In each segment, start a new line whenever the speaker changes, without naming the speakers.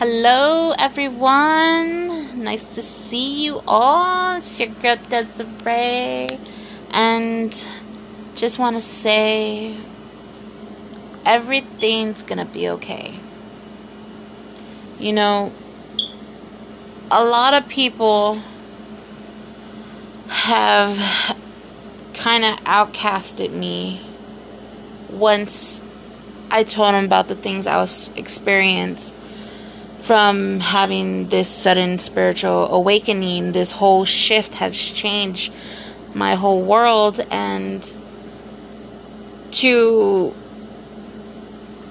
Hello, everyone. Nice to see you all. It's your girl Desiree, and just want to say everything's gonna be okay. You know, a lot of people have kind of outcasted me once I told them about the things I was experiencing from having this sudden spiritual awakening, this whole shift has changed my whole world and to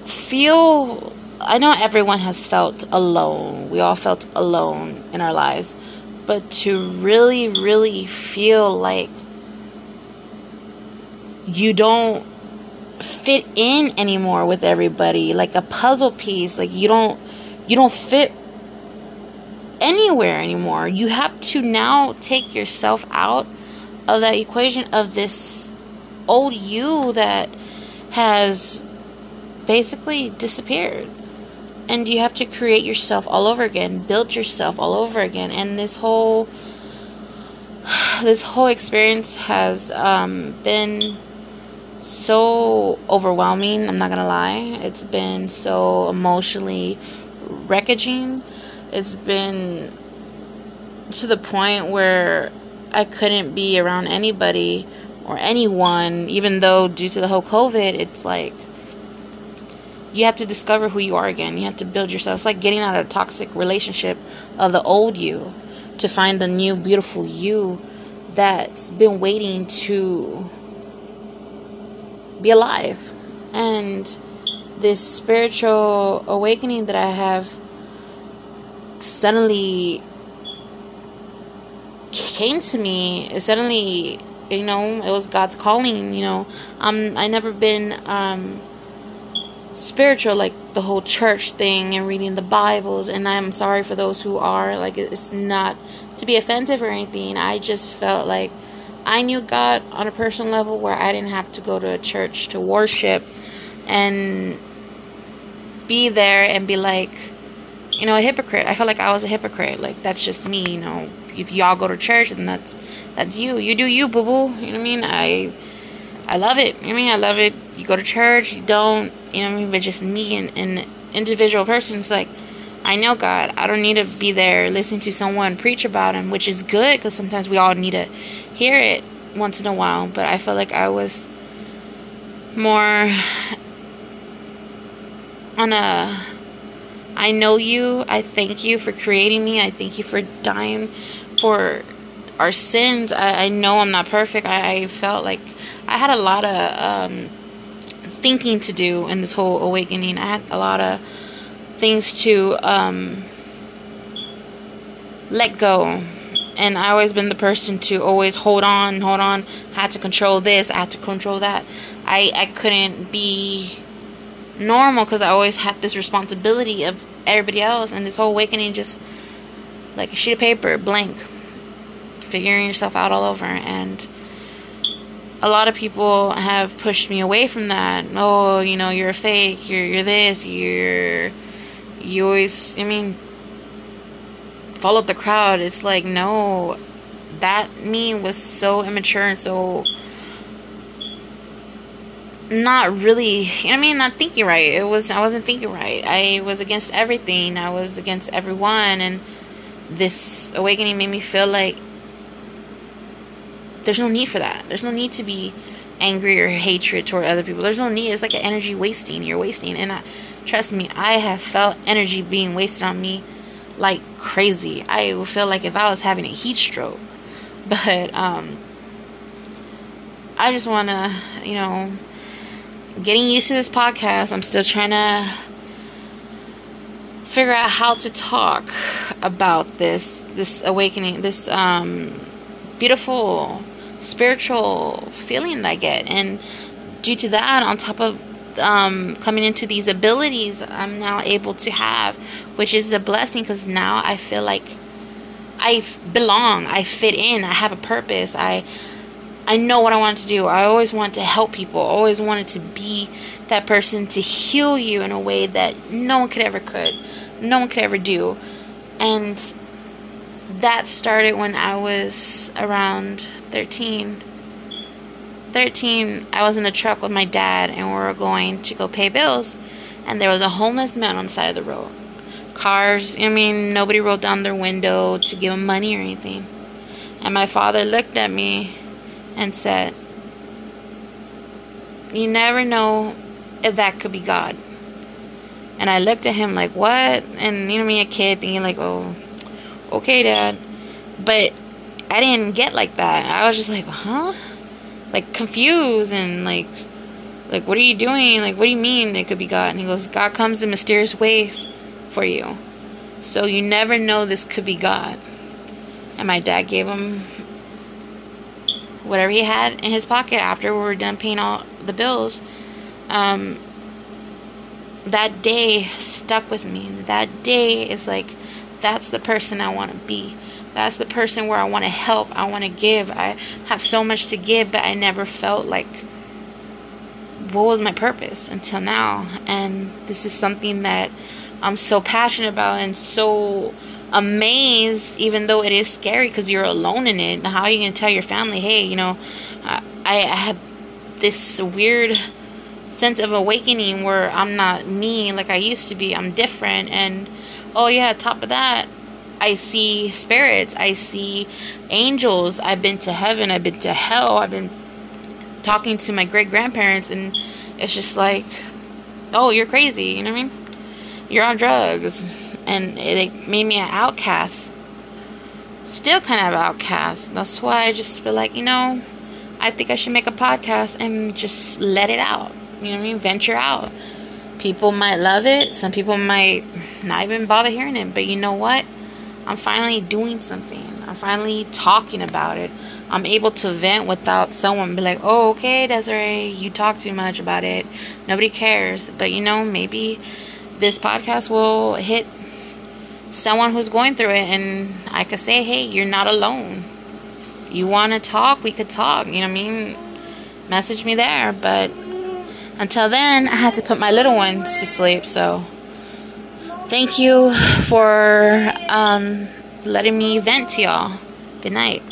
feel I know everyone has felt alone. We all felt alone in our lives. But to really really feel like you don't fit in anymore with everybody like a puzzle piece like you don't you don't fit anywhere anymore. You have to now take yourself out of that equation of this old you that has basically disappeared. And you have to create yourself all over again, build yourself all over again. And this whole this whole experience has um, been so overwhelming. I'm not gonna lie. It's been so emotionally wreckaging. It's been to the point where I couldn't be around anybody or anyone, even though due to the whole COVID, it's like you have to discover who you are again. You have to build yourself. It's like getting out of a toxic relationship of the old you to find the new, beautiful you that's been waiting to be alive. And this spiritual awakening that I have suddenly came to me. It suddenly, you know, it was God's calling. You know, I'm I never been um, spiritual like the whole church thing and reading the Bibles. And I'm sorry for those who are. Like it's not to be offensive or anything. I just felt like I knew God on a personal level where I didn't have to go to a church to worship and be there and be like, you know, a hypocrite. I felt like I was a hypocrite. Like that's just me, you know. If y'all go to church, then that's that's you. You do you, boo boo. You know what I mean? I I love it. You know I mean? I love it. You go to church, you don't. You know what I mean? But just me and an individual person. It's like I know God. I don't need to be there listening to someone preach about Him, which is good because sometimes we all need to hear it once in a while. But I felt like I was more on a I know you. I thank you for creating me. I thank you for dying for our sins. I, I know I'm not perfect. I, I, felt like I had a lot of um, thinking to do in this whole awakening. I had a lot of things to um, let go. And I always been the person to always hold on, hold on. I had to control this. I had to control that. I I couldn't be normal because I always had this responsibility of everybody else, and this whole awakening just like a sheet of paper, blank, figuring yourself out all over. And a lot of people have pushed me away from that. Oh, you know, you're a fake. You're you're this. You're you always. I mean, followed the crowd. It's like no, that me was so immature and so not really you know I mean not thinking right. It was I wasn't thinking right. I was against everything. I was against everyone and this awakening made me feel like there's no need for that. There's no need to be angry or hatred toward other people. There's no need. It's like an energy wasting. You're wasting. And I, trust me, I have felt energy being wasted on me like crazy. I would feel like if I was having a heat stroke. But um I just want to, you know, getting used to this podcast. I'm still trying to figure out how to talk about this this awakening, this um, beautiful spiritual feeling that I get, and due to that, on top of um, coming into these abilities, I'm now able to have, which is a blessing because now I feel like I belong, I fit in, I have a purpose, I I know what I wanted to do. I always wanted to help people. always wanted to be that person to heal you in a way that no one could ever could. No one could ever do. And that started when I was around 13. 13, I was in the truck with my dad and we were going to go pay bills. And there was a homeless man on the side of the road. Cars, I mean, nobody rolled down their window to give him money or anything. And my father looked at me and said, You never know if that could be God. And I looked at him like, What? And you know, me, a kid thinking, like, Oh, okay, dad. But I didn't get like that. I was just like, Huh? Like, confused and like, like, what are you doing? Like, what do you mean it could be God? And he goes, God comes in mysterious ways for you. So you never know this could be God. And my dad gave him whatever he had in his pocket after we were done paying all the bills. Um, that day stuck with me. That day is like, that's the person I want to be. That's the person where I want to help. I want to give. I have so much to give, but I never felt like what was my purpose until now. And this is something that I'm so passionate about and so amazed, even though it is scary because you're alone in it. How are you going to tell your family, hey, you know, I, I have this weird sense of awakening where I'm not me like I used to be. I'm different. And oh, yeah, top of that, I see spirits. I see angels. I've been to heaven. I've been to hell. I've been talking to my great grandparents. And it's just like, oh, you're crazy. You know what I mean? You're on drugs and it made me an outcast. Still kind of outcast. That's why I just feel like, you know, I think I should make a podcast and just let it out. You know what I mean? Venture out. People might love it. Some people might not even bother hearing it. But you know what? I'm finally doing something. I'm finally talking about it. I'm able to vent without someone be like, oh, okay, Desiree, you talk too much about it. Nobody cares. But you know, maybe this podcast will hit someone who's going through it and I could say, hey, you're not alone. You want to talk? We could talk. You know what I mean? Message me there. But until then, I had to put my little ones to sleep. So thank you for um, letting me vent to y'all. Good night.